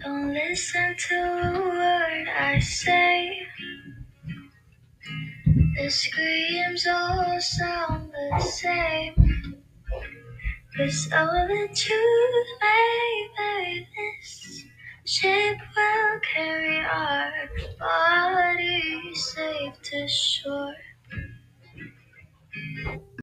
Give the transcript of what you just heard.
Don't listen to a word I say. The screams all sound the same. Cause all the truth may bury this ship will carry our bodies safe to shore.